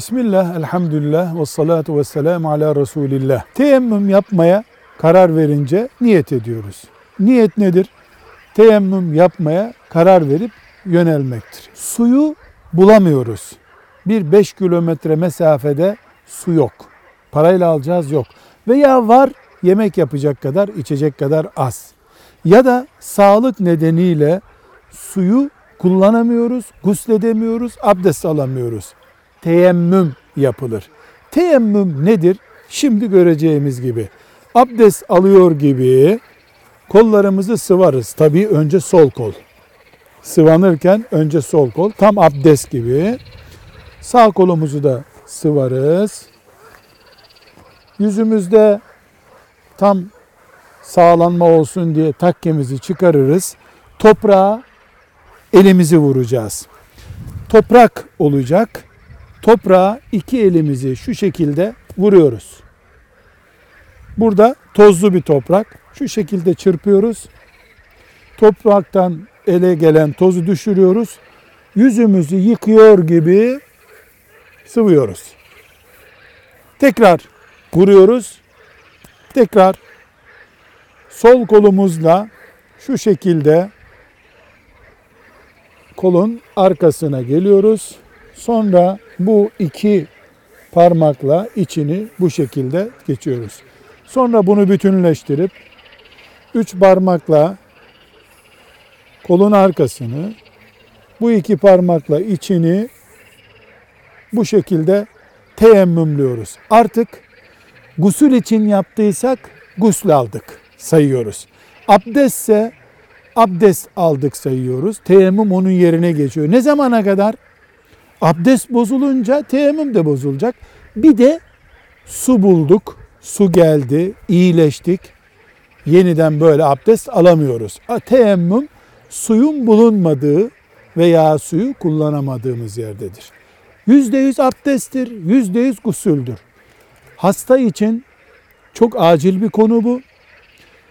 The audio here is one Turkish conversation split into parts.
Bismillah, elhamdülillah ve salatu ve selamu ala Resulillah. Teyemmüm yapmaya karar verince niyet ediyoruz. Niyet nedir? Teyemmüm yapmaya karar verip yönelmektir. Suyu bulamıyoruz. Bir 5 kilometre mesafede su yok. Parayla alacağız yok. Veya var yemek yapacak kadar, içecek kadar az. Ya da sağlık nedeniyle suyu kullanamıyoruz, gusledemiyoruz, abdest alamıyoruz. Teyemmüm yapılır. Teyemmüm nedir? Şimdi göreceğimiz gibi. Abdest alıyor gibi kollarımızı sıvarız. Tabii önce sol kol. Sıvanırken önce sol kol. Tam abdest gibi. Sağ kolumuzu da sıvarız. Yüzümüzde tam sağlanma olsun diye takkemizi çıkarırız. Toprağa elimizi vuracağız. Toprak olacak. Toprağa iki elimizi şu şekilde vuruyoruz. Burada tozlu bir toprak. Şu şekilde çırpıyoruz. Topraktan ele gelen tozu düşürüyoruz. Yüzümüzü yıkıyor gibi sıvıyoruz. Tekrar vuruyoruz. Tekrar sol kolumuzla şu şekilde kolun arkasına geliyoruz. Sonra bu iki parmakla içini bu şekilde geçiyoruz. Sonra bunu bütünleştirip üç parmakla kolun arkasını bu iki parmakla içini bu şekilde teyemmümlüyoruz. Artık gusül için yaptıysak gusül aldık sayıyoruz. Abdestse abdest aldık sayıyoruz. Teyemmüm onun yerine geçiyor. Ne zamana kadar? Abdest bozulunca teyemmüm de bozulacak. Bir de su bulduk, su geldi, iyileştik. Yeniden böyle abdest alamıyoruz. Teyemmüm suyun bulunmadığı veya suyu kullanamadığımız yerdedir. Yüzde yüz abdesttir, yüzde yüz gusüldür. Hasta için çok acil bir konu bu.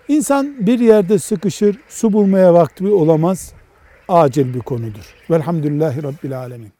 İnsan bir yerde sıkışır, su bulmaya vakti olamaz. Acil bir konudur. Velhamdülillahi Rabbil Alemin.